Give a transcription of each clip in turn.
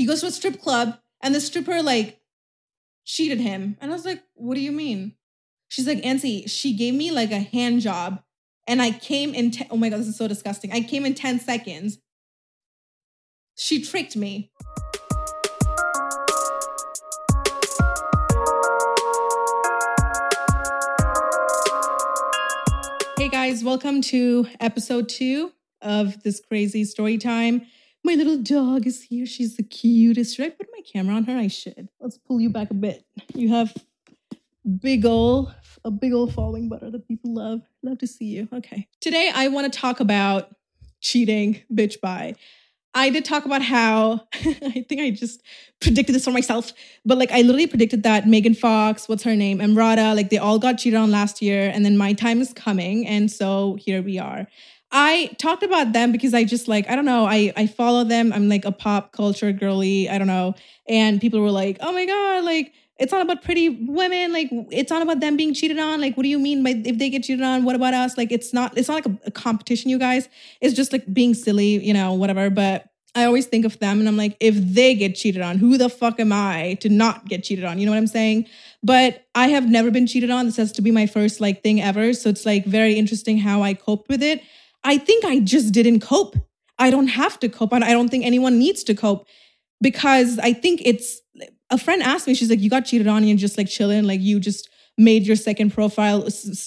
He goes to a strip club and the stripper like cheated him. And I was like, what do you mean? She's like, Nancy, she gave me like a hand job and I came in, te- oh my God, this is so disgusting. I came in 10 seconds. She tricked me. Hey guys, welcome to episode two of this crazy story time. My little dog is here. She's the cutest. Should I put my camera on her? I should. Let's pull you back a bit. You have big ol' a big ol' falling butter that people love. Love to see you. Okay. Today I want to talk about cheating, bitch bye. I did talk about how I think I just predicted this for myself, but like I literally predicted that Megan Fox, what's her name, Emrata, like they all got cheated on last year, and then my time is coming, and so here we are. I talked about them because I just like, I don't know, I, I follow them. I'm like a pop culture girly, I don't know. And people were like, oh my God, like, it's not about pretty women. Like, it's not about them being cheated on. Like, what do you mean by if they get cheated on? What about us? Like, it's not, it's not like a, a competition, you guys. It's just like being silly, you know, whatever. But I always think of them and I'm like, if they get cheated on, who the fuck am I to not get cheated on? You know what I'm saying? But I have never been cheated on. This has to be my first like thing ever. So it's like very interesting how I cope with it. I think I just didn't cope. I don't have to cope. And I don't think anyone needs to cope because I think it's a friend asked me, she's like, you got cheated on and you're just like chilling. Like you just made your second profile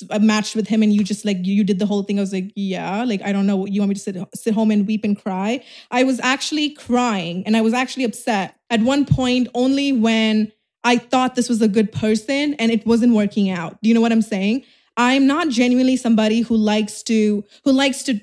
uh, matched with him and you just like you did the whole thing. I was like, yeah, like I don't know. You want me to sit sit home and weep and cry? I was actually crying and I was actually upset at one point only when I thought this was a good person and it wasn't working out. Do you know what I'm saying? I'm not genuinely somebody who likes to who likes to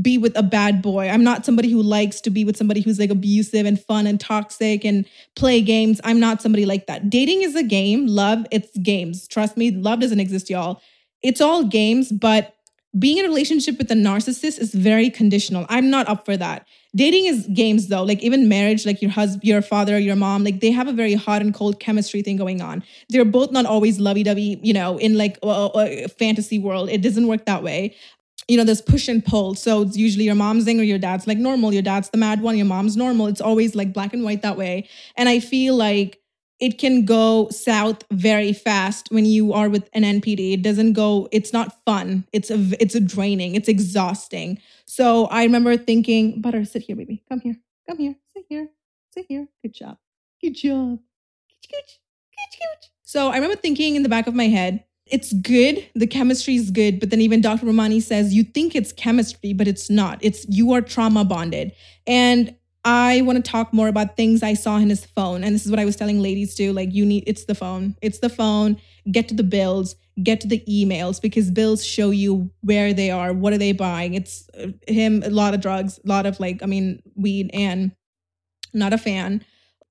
be with a bad boy. I'm not somebody who likes to be with somebody who's like abusive and fun and toxic and play games. I'm not somebody like that. Dating is a game. Love, it's games. Trust me, love doesn't exist, y'all. It's all games, but being in a relationship with a narcissist is very conditional. I'm not up for that. Dating is games though. Like even marriage, like your husband, your father, your mom, like they have a very hot and cold chemistry thing going on. They're both not always lovey-dovey, you know, in like a, a fantasy world. It doesn't work that way. You know, there's push and pull. So it's usually your mom's thing or your dad's like normal. Your dad's the mad one, your mom's normal. It's always like black and white that way. And I feel like it can go south very fast when you are with an NPD. It doesn't go, it's not fun. It's a it's a draining, it's exhausting. So I remember thinking, Butter, sit here, baby. Come here. Come here. Sit here. Sit here. Good job. Good job. Good, good, good, good. So I remember thinking in the back of my head, it's good. The chemistry is good. But then even Dr. Ramani says, you think it's chemistry, but it's not. It's you are trauma bonded. And I want to talk more about things I saw in his phone. And this is what I was telling ladies too. Like, you need, it's the phone. It's the phone. Get to the bills, get to the emails because bills show you where they are, what are they buying. It's uh, him, a lot of drugs, a lot of like, I mean, weed, and not a fan.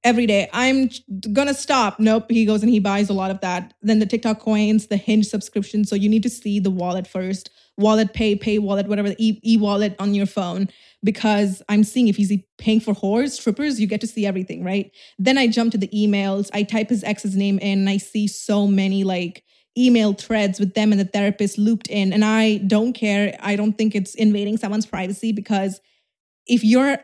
Every day, I'm gonna stop. Nope. He goes and he buys a lot of that. Then the TikTok coins, the Hinge subscription. So you need to see the wallet first wallet pay, pay wallet, whatever, the e wallet on your phone because I'm seeing if he's paying for whores, strippers, you get to see everything, right? Then I jump to the emails. I type his ex's name in and I see so many like email threads with them and the therapist looped in. And I don't care. I don't think it's invading someone's privacy because if you're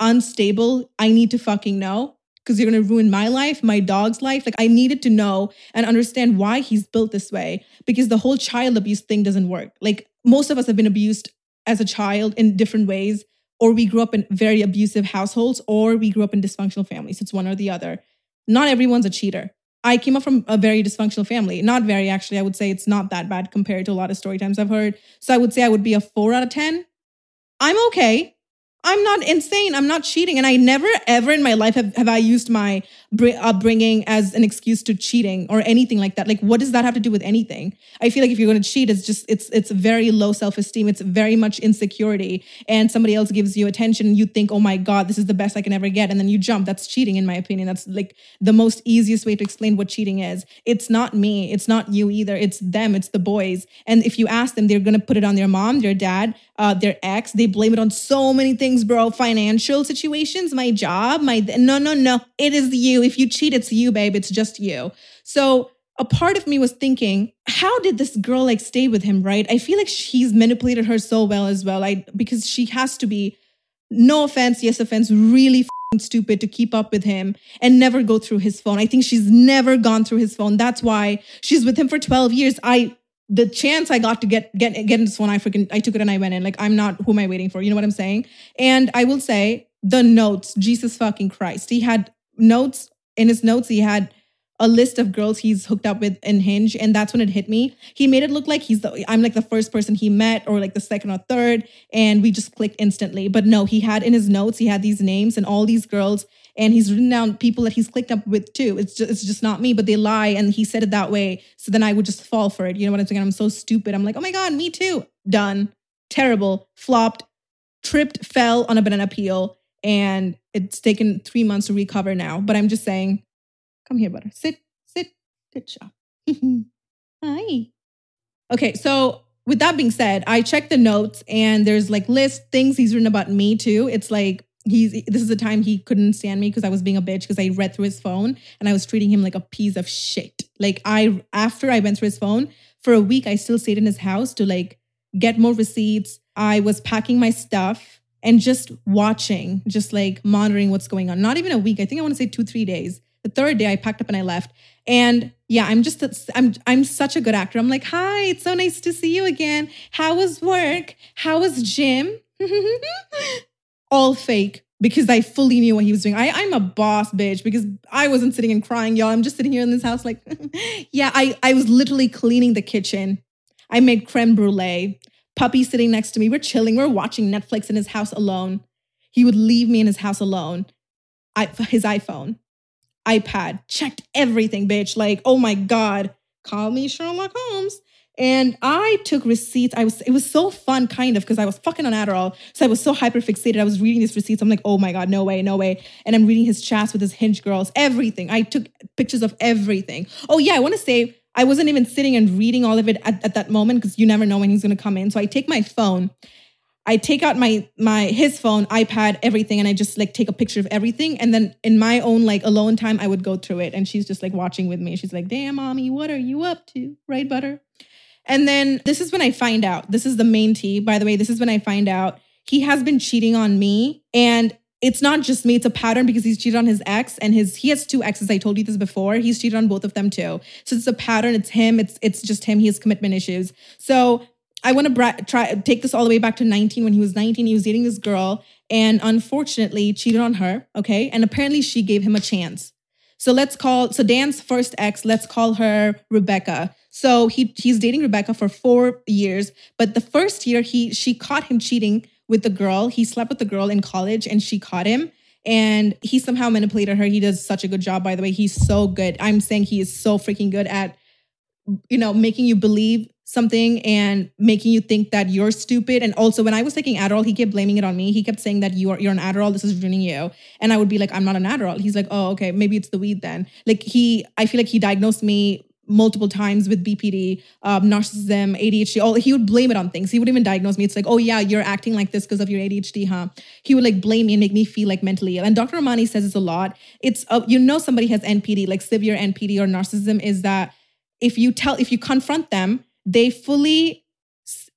unstable, I need to fucking know because you're going to ruin my life, my dog's life. Like, I needed to know and understand why he's built this way because the whole child abuse thing doesn't work. Like, most of us have been abused as a child in different ways, or we grew up in very abusive households, or we grew up in dysfunctional families. It's one or the other. Not everyone's a cheater. I came up from a very dysfunctional family. Not very, actually. I would say it's not that bad compared to a lot of story times I've heard. So I would say I would be a four out of 10. I'm okay. I'm not insane. I'm not cheating. And I never, ever in my life have, have I used my upbringing as an excuse to cheating or anything like that. Like, what does that have to do with anything? I feel like if you're going to cheat, it's just, it's, it's very low self esteem. It's very much insecurity. And somebody else gives you attention and you think, oh my God, this is the best I can ever get. And then you jump. That's cheating, in my opinion. That's like the most easiest way to explain what cheating is. It's not me. It's not you either. It's them. It's the boys. And if you ask them, they're going to put it on their mom, their dad, uh, their ex. They blame it on so many things, bro. Financial situations, my job, my no, no, no. It is you. If you cheat, it's you, babe. It's just you. So a part of me was thinking, how did this girl like stay with him, right? I feel like she's manipulated her so well as well. I because she has to be, no offense, yes offense, really stupid to keep up with him and never go through his phone. I think she's never gone through his phone. That's why she's with him for 12 years. I the chance I got to get get get into this one, I freaking I took it and I went in. Like I'm not who am I waiting for? You know what I'm saying? And I will say the notes, Jesus fucking Christ. He had notes in his notes. He had a list of girls he's hooked up with in Hinge, and that's when it hit me. He made it look like he's the I'm like the first person he met, or like the second or third, and we just clicked instantly. But no, he had in his notes he had these names and all these girls and he's written down people that he's clicked up with too. It's just, it's just not me, but they lie, and he said it that way. So then I would just fall for it. You know what I'm saying? I'm so stupid. I'm like, oh my god, me too. Done. Terrible. Flopped. Tripped. Fell on a banana peel, and it's taken three months to recover now. But I'm just saying, come here, butter. Sit. Sit. Good job. Hi. Okay, so with that being said, I checked the notes and there's like list things he's written about me too. It's like he's this is the time he couldn't stand me because I was being a bitch because I read through his phone and I was treating him like a piece of shit. Like I after I went through his phone for a week, I still stayed in his house to like get more receipts. I was packing my stuff and just watching, just like monitoring what's going on. Not even a week. I think I want to say two, three days. The third day I packed up and I left. And yeah, I'm just I'm I'm such a good actor. I'm like, hi, it's so nice to see you again. How was work? How was gym? all fake because I fully knew what he was doing. I, I'm a boss bitch because I wasn't sitting and crying, y'all. I'm just sitting here in this house, like, yeah, I, I was literally cleaning the kitchen. I made creme brulee, puppy sitting next to me. We're chilling, we're watching Netflix in his house alone. He would leave me in his house alone. I, his iPhone, iPad, checked everything, bitch. Like, oh my God, call me Sherlock Holmes. And I took receipts. I was it was so fun, kind of, because I was fucking on Adderall. So I was so hyper fixated. I was reading these receipts. I'm like, oh my God, no way, no way. And I'm reading his chats with his hinge girls, everything. I took pictures of everything. Oh, yeah, I want to say I wasn't even sitting and reading all of it at, at that moment because you never know when he's gonna come in. So I take my phone. I take out my my his phone, iPad, everything, and I just like take a picture of everything. And then in my own like alone time, I would go through it. And she's just like watching with me. She's like, damn, mommy, what are you up to? Right, butter? And then this is when I find out. This is the main tea. By the way, this is when I find out he has been cheating on me. And it's not just me, it's a pattern because he's cheated on his ex and his he has two exes. I told you this before. He's cheated on both of them too. So it's a pattern. It's him. It's it's just him. He has commitment issues. So I want to bra- try take this all the way back to 19 when he was 19 he was dating this girl and unfortunately cheated on her, okay? And apparently she gave him a chance. So let's call so Dan's first ex, let's call her Rebecca. So he he's dating Rebecca for four years, but the first year he she caught him cheating with the girl. He slept with the girl in college, and she caught him. And he somehow manipulated her. He does such a good job, by the way. He's so good. I'm saying he is so freaking good at, you know, making you believe something and making you think that you're stupid. And also, when I was taking Adderall, he kept blaming it on me. He kept saying that you are you're an Adderall. This is ruining you. And I would be like, I'm not an Adderall. He's like, oh, okay, maybe it's the weed then. Like he, I feel like he diagnosed me multiple times with BPD, um, narcissism, ADHD. All he would blame it on things. He would even diagnose me. It's like, oh yeah, you're acting like this because of your ADHD, huh? He would like blame me and make me feel like mentally ill. And Dr. Ramani says this a lot. It's uh, you know somebody has NPD, like severe NPD or narcissism, is that if you tell if you confront them, they fully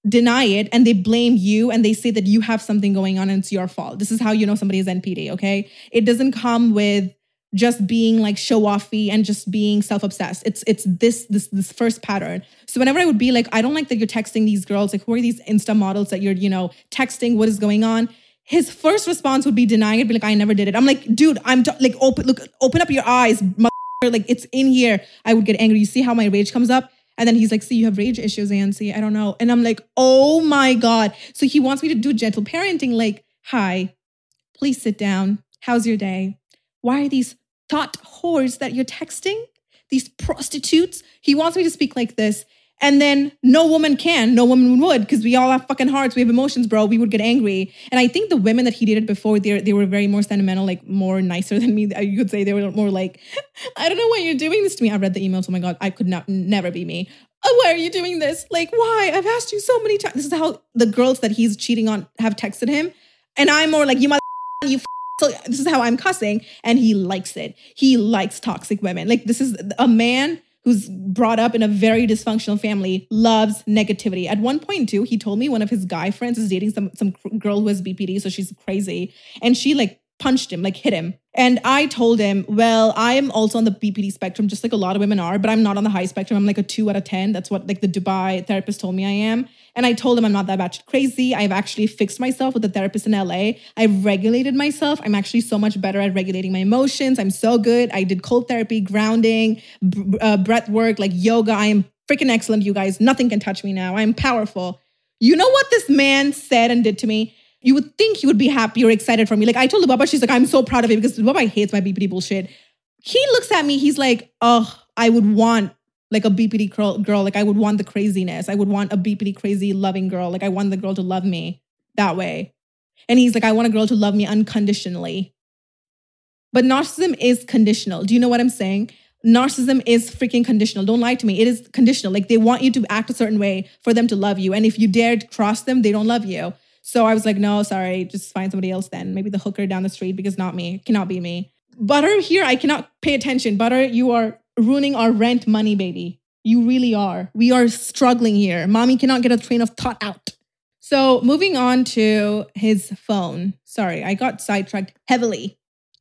deny it and they blame you and they say that you have something going on and it's your fault. This is how you know somebody is NPD, okay? It doesn't come with just being like show offy and just being self-obsessed. It's it's this this this first pattern. So whenever I would be like, I don't like that you're texting these girls. Like, who are these Insta models that you're, you know, texting? What is going on? His first response would be denying it, be like, I never did it. I'm like, dude, I'm t- like, open, look, open up your eyes, mother. like it's in here. I would get angry. You see how my rage comes up? And then he's like, see, you have rage issues, Ancy. I don't know. And I'm like, oh my God. So he wants me to do gentle parenting, like, hi, please sit down. How's your day? Why are these thought whores that you're texting? These prostitutes? He wants me to speak like this. And then no woman can, no woman would, because we all have fucking hearts, we have emotions, bro. We would get angry. And I think the women that he dated before, they they were very more sentimental, like more nicer than me. Uh, you could say they were more like, I don't know why you're doing this to me. I read the emails. Oh my god, I could not never be me. Oh, why are you doing this? Like, why? I've asked you so many times. This is how the girls that he's cheating on have texted him, and I'm more like, you mother, you. So this is how I'm cussing, and he likes it. He likes toxic women. Like this is a man who's brought up in a very dysfunctional family loves negativity. At one point too, he told me one of his guy friends is dating some some girl who has BPD, so she's crazy, and she like punched him, like hit him. And I told him, well, I am also on the BPD spectrum, just like a lot of women are, but I'm not on the high spectrum. I'm like a two out of 10. That's what like the Dubai therapist told me I am. And I told him I'm not that batshit crazy. I've actually fixed myself with a therapist in LA. I've regulated myself. I'm actually so much better at regulating my emotions. I'm so good. I did cold therapy, grounding, uh, breath work, like yoga. I am freaking excellent, you guys. Nothing can touch me now. I am powerful. You know what this man said and did to me? you would think he would be happy or excited for me. Like I told Baba, she's like, I'm so proud of you because Baba hates my BPD bullshit. He looks at me, he's like, oh, I would want like a BPD girl, girl. Like I would want the craziness. I would want a BPD crazy loving girl. Like I want the girl to love me that way. And he's like, I want a girl to love me unconditionally. But narcissism is conditional. Do you know what I'm saying? Narcissism is freaking conditional. Don't lie to me. It is conditional. Like they want you to act a certain way for them to love you. And if you dare to cross them, they don't love you. So I was like, no, sorry, just find somebody else then. Maybe the hooker down the street because not me, cannot be me. Butter here, I cannot pay attention. Butter, you are ruining our rent money, baby. You really are. We are struggling here. Mommy cannot get a train of thought out. So moving on to his phone. Sorry, I got sidetracked heavily.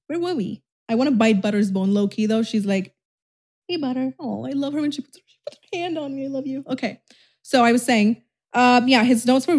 Where were we? I want to bite Butter's bone low key though. She's like, hey, Butter. Oh, I love her when she puts her, hand on me. I love you. Okay. So I was saying, um, yeah, his notes were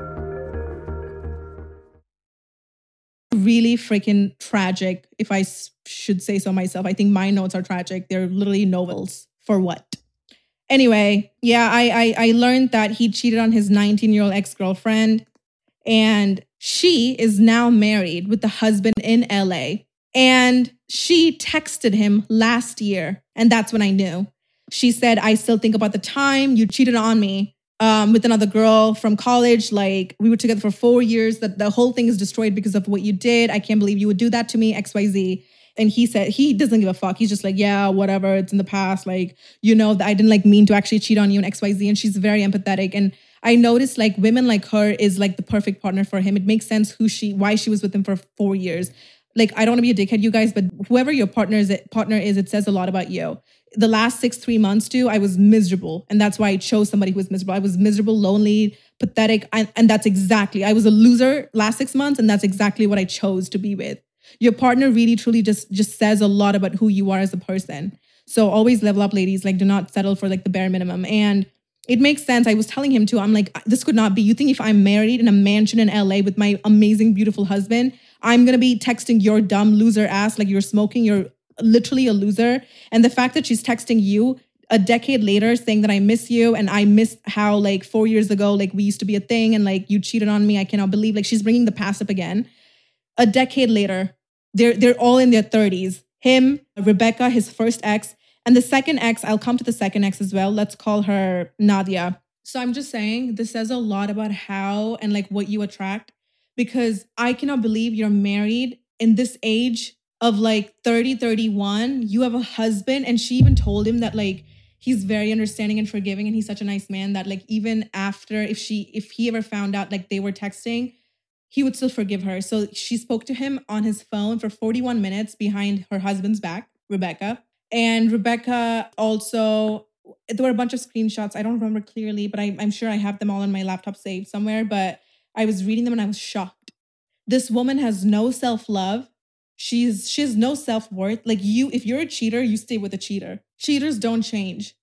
Really freaking tragic, if I should say so myself. I think my notes are tragic. They're literally novels. For what? Anyway, yeah, I, I, I learned that he cheated on his 19 year old ex girlfriend, and she is now married with the husband in LA. And she texted him last year, and that's when I knew. She said, I still think about the time you cheated on me um, with another girl from college. Like we were together for four years. That the whole thing is destroyed because of what you did. I can't believe you would do that to me. X Y Z. And he said he doesn't give a fuck. He's just like, yeah, whatever. It's in the past. Like you know, I didn't like mean to actually cheat on you and X Y Z. And she's very empathetic. And I noticed like women like her is like the perfect partner for him. It makes sense who she, why she was with him for four years like I don't want to be a dickhead, you guys, but whoever your partner is, partner is, it says a lot about you. The last six, three months too, I was miserable, and that's why I chose somebody who was miserable. I was miserable, lonely, pathetic, and, and that's exactly. I was a loser last six months, and that's exactly what I chose to be with. Your partner really, truly just just says a lot about who you are as a person. So always level up, ladies. Like, do not settle for like the bare minimum. And it makes sense. I was telling him too. I'm like, this could not be. You think if I'm married in a mansion in LA with my amazing, beautiful husband, I'm going to be texting your dumb loser ass like you're smoking. You're literally a loser. And the fact that she's texting you a decade later saying that I miss you and I miss how like 4 years ago like we used to be a thing and like you cheated on me. I cannot believe like she's bringing the past up again. A decade later, they're they're all in their 30s. Him, Rebecca, his first ex, and the second ex, I'll come to the second ex as well. Let's call her Nadia. So I'm just saying this says a lot about how and like what you attract because I cannot believe you're married in this age of like 30, 31. You have a husband, and she even told him that like he's very understanding and forgiving, and he's such a nice man that like even after if she if he ever found out like they were texting, he would still forgive her. So she spoke to him on his phone for 41 minutes behind her husband's back, Rebecca. And Rebecca also there were a bunch of screenshots. I don't remember clearly, but I, I'm sure I have them all on my laptop saved somewhere. But I was reading them and I was shocked. this woman has no self-love. She's she has no self-worth. Like you, if you're a cheater, you stay with a cheater. Cheaters don't change.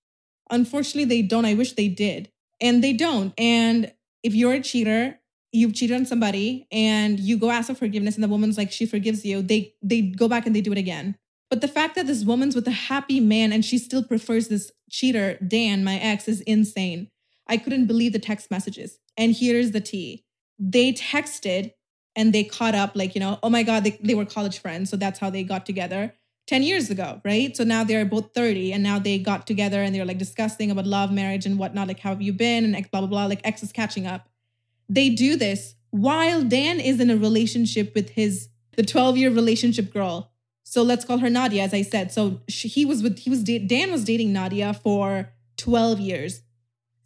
Unfortunately, they don't. I wish they did. And they don't. And if you're a cheater, you've cheated on somebody and you go ask for forgiveness and the woman's like she forgives you, they they go back and they do it again. But the fact that this woman's with a happy man and she still prefers this cheater, Dan, my ex, is insane. I couldn't believe the text messages. And here's the tea. They texted and they caught up, like, you know, oh my God, they, they were college friends. So that's how they got together 10 years ago, right? So now they're both 30 and now they got together and they're like discussing about love, marriage, and whatnot. Like, how have you been? And blah, blah, blah. Like, X is catching up. They do this while Dan is in a relationship with his, the 12 year relationship girl. So let's call her Nadia, as I said. So she, he was with, he was, Dan was dating Nadia for 12 years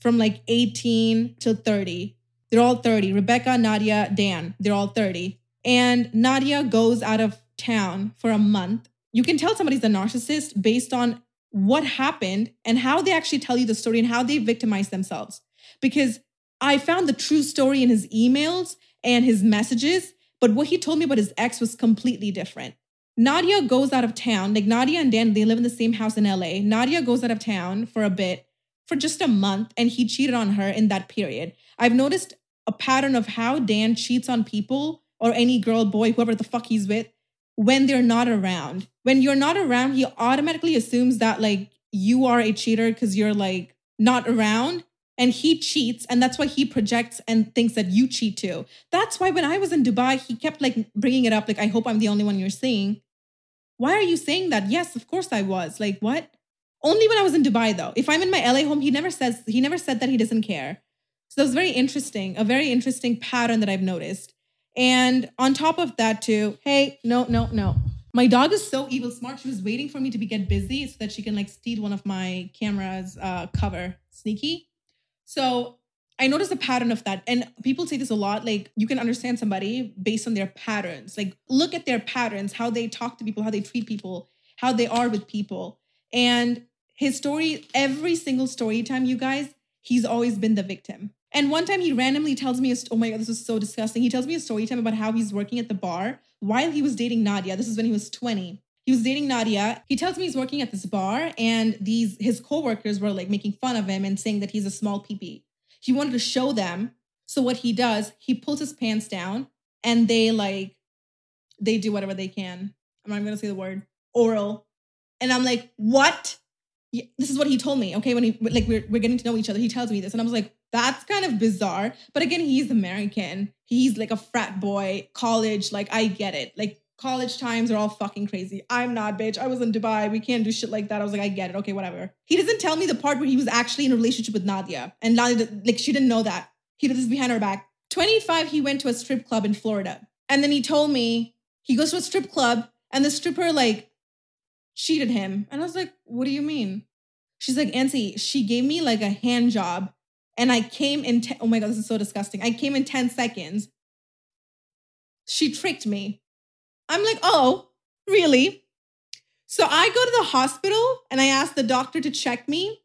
from like 18 to 30. They're all 30. Rebecca, Nadia, Dan, they're all 30. And Nadia goes out of town for a month. You can tell somebody's a narcissist based on what happened and how they actually tell you the story and how they victimize themselves. Because I found the true story in his emails and his messages, but what he told me about his ex was completely different. Nadia goes out of town. Like Nadia and Dan, they live in the same house in LA. Nadia goes out of town for a bit for just a month and he cheated on her in that period. I've noticed a pattern of how Dan cheats on people or any girl, boy, whoever the fuck he's with when they're not around. When you're not around, he automatically assumes that like you are a cheater because you're like not around and he cheats and that's why he projects and thinks that you cheat too. That's why when I was in Dubai, he kept like bringing it up like I hope I'm the only one you're seeing. Why are you saying that? Yes, of course I was. Like what? Only when I was in Dubai though. If I'm in my LA home, he never says he never said that he doesn't care. So that was very interesting, a very interesting pattern that I've noticed. And on top of that too, hey, no, no, no. My dog is so evil smart. She was waiting for me to be get busy so that she can like steal one of my camera's uh, cover. Sneaky. So I noticed a pattern of that. And people say this a lot like, you can understand somebody based on their patterns. Like, look at their patterns, how they talk to people, how they treat people, how they are with people. And his story, every single story time, you guys, he's always been the victim. And one time he randomly tells me, oh my God, this is so disgusting. He tells me a story time about how he's working at the bar while he was dating Nadia. This is when he was 20. He was dating Nadia. He tells me he's working at this bar and these his coworkers were like making fun of him and saying that he's a small peepee. He wanted to show them. So what he does, he pulls his pants down and they like they do whatever they can. I'm not gonna say the word oral. And I'm like, what? this is what he told me. Okay, when he like we're we're getting to know each other, he tells me this, and I was like, that's kind of bizarre. But again, he's American. He's like a frat boy, college. Like I get it. Like college times are all fucking crazy. I'm not, bitch. I was in Dubai. We can't do shit like that. I was like, I get it. Okay, whatever. He doesn't tell me the part where he was actually in a relationship with Nadia, and Nadia like she didn't know that. He did this behind her back. 25, he went to a strip club in Florida, and then he told me he goes to a strip club, and the stripper like cheated him. And I was like, what do you mean? She's like, Auntie, she gave me like a hand job. And I came in, te- oh my God, this is so disgusting. I came in 10 seconds. She tricked me. I'm like, oh, really? So I go to the hospital and I ask the doctor to check me.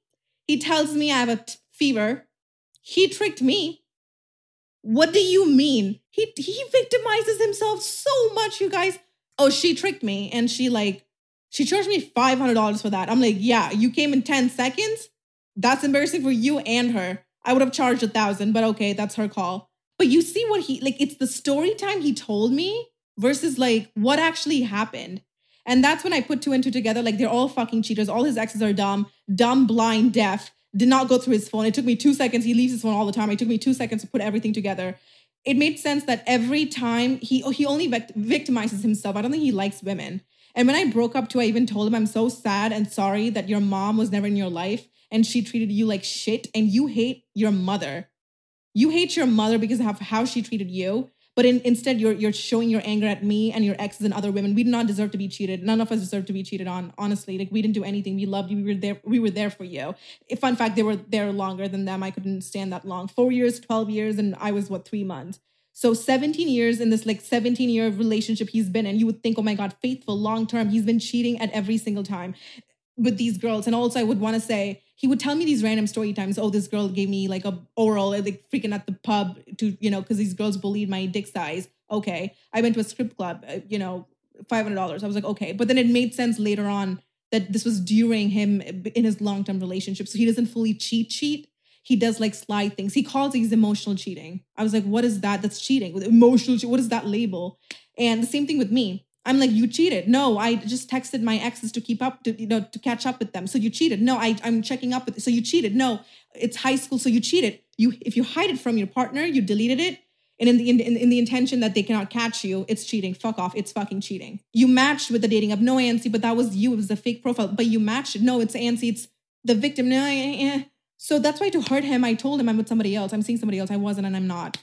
He tells me I have a t- fever. He tricked me. What do you mean? He he victimizes himself so much, you guys. Oh, she tricked me and she like she charged me $500 for that. I'm like, yeah, you came in 10 seconds? That's embarrassing for you and her. I would have charged a thousand, but okay, that's her call. But you see what he, like, it's the story time he told me versus like what actually happened. And that's when I put two and two together. Like, they're all fucking cheaters. All his exes are dumb, dumb, blind, deaf, did not go through his phone. It took me two seconds. He leaves his phone all the time. It took me two seconds to put everything together. It made sense that every time he he only victimizes himself. I don't think he likes women. And when I broke up too, I even told him, I'm so sad and sorry that your mom was never in your life and she treated you like shit and you hate your mother. You hate your mother because of how she treated you. But in, instead, you're you're showing your anger at me and your exes and other women. We did not deserve to be cheated. None of us deserve to be cheated on. Honestly, like we didn't do anything. We loved you. We were there. We were there for you. Fun fact: they were there longer than them. I couldn't stand that long. Four years, twelve years, and I was what three months. So 17 years in this like 17 year relationship he's been in, you would think, oh my God, faithful, long term. He's been cheating at every single time with these girls. And also I would want to say, he would tell me these random story times. Oh, this girl gave me like a oral, like freaking at the pub to, you know, because these girls bullied my dick size. okay. I went to a script club, uh, you know, $500. I was like, okay. But then it made sense later on that this was during him in his long term relationship. So he doesn't fully cheat, cheat. He does like slide things. He calls these emotional cheating. I was like, what is that? That's cheating. With emotional, what is that label? And the same thing with me. I'm like, you cheated. No, I just texted my exes to keep up, to you know, to catch up with them. So you cheated. No, I, I'm checking up with. So you cheated. No, it's high school. So you cheated. You, if you hide it from your partner, you deleted it, and in the in, in, the intention that they cannot catch you, it's cheating. Fuck off. It's fucking cheating. You matched with the dating app. No, Ansi, but that was you. It was a fake profile. But you matched. No, it's Ansi. It's the victim. No, eh, eh. So that's why to hurt him, I told him I'm with somebody else. I'm seeing somebody else. I wasn't, and I'm not.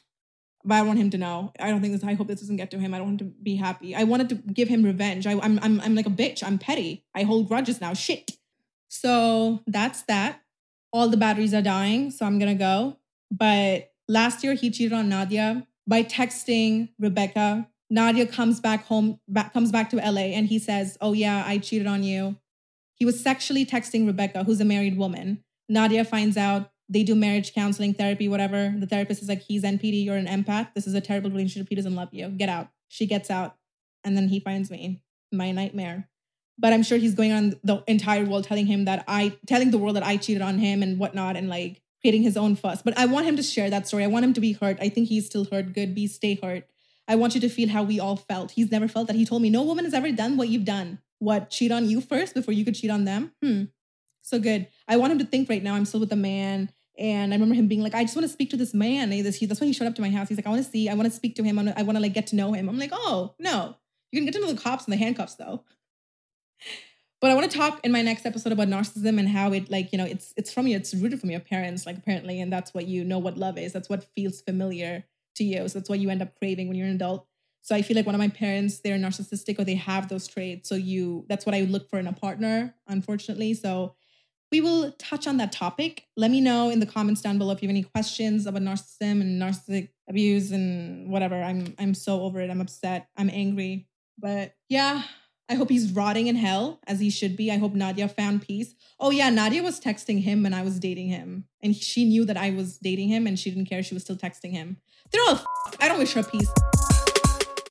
But I want him to know. I don't think this. I hope this doesn't get to him. I don't want him to be happy. I wanted to give him revenge. I, I'm I'm I'm like a bitch. I'm petty. I hold grudges now. Shit. So that's that. All the batteries are dying, so I'm gonna go. But last year he cheated on Nadia by texting Rebecca. Nadia comes back home, back, comes back to LA, and he says, "Oh yeah, I cheated on you." He was sexually texting Rebecca, who's a married woman. Nadia finds out they do marriage counseling, therapy, whatever. The therapist is like, he's NPD, you're an empath. This is a terrible relationship. He doesn't love you. Get out. She gets out. And then he finds me, my nightmare. But I'm sure he's going on the entire world telling him that I, telling the world that I cheated on him and whatnot and like creating his own fuss. But I want him to share that story. I want him to be hurt. I think he's still hurt. Good. Be stay hurt. I want you to feel how we all felt. He's never felt that. He told me, no woman has ever done what you've done. What, cheat on you first before you could cheat on them? Hmm. So good. I want him to think right now I'm still with a man and I remember him being like, I just want to speak to this man. This, that's why he showed up to my house. He's like, I want to see, I want to speak to him. I want to like get to know him. I'm like, oh, no. You can get to know the cops and the handcuffs though. But I want to talk in my next episode about narcissism and how it like, you know, it's it's from you, it's rooted from your parents, like apparently, and that's what you know what love is. That's what feels familiar to you. So that's what you end up craving when you're an adult. So I feel like one of my parents, they're narcissistic or they have those traits. So you that's what I look for in a partner, unfortunately. So we will touch on that topic. Let me know in the comments down below if you have any questions about narcissism and narcissistic abuse and whatever. I'm I'm so over it. I'm upset. I'm angry. But yeah, I hope he's rotting in hell as he should be. I hope Nadia found peace. Oh yeah, Nadia was texting him when I was dating him, and she knew that I was dating him, and she didn't care. She was still texting him. They're all. F- I don't wish her peace.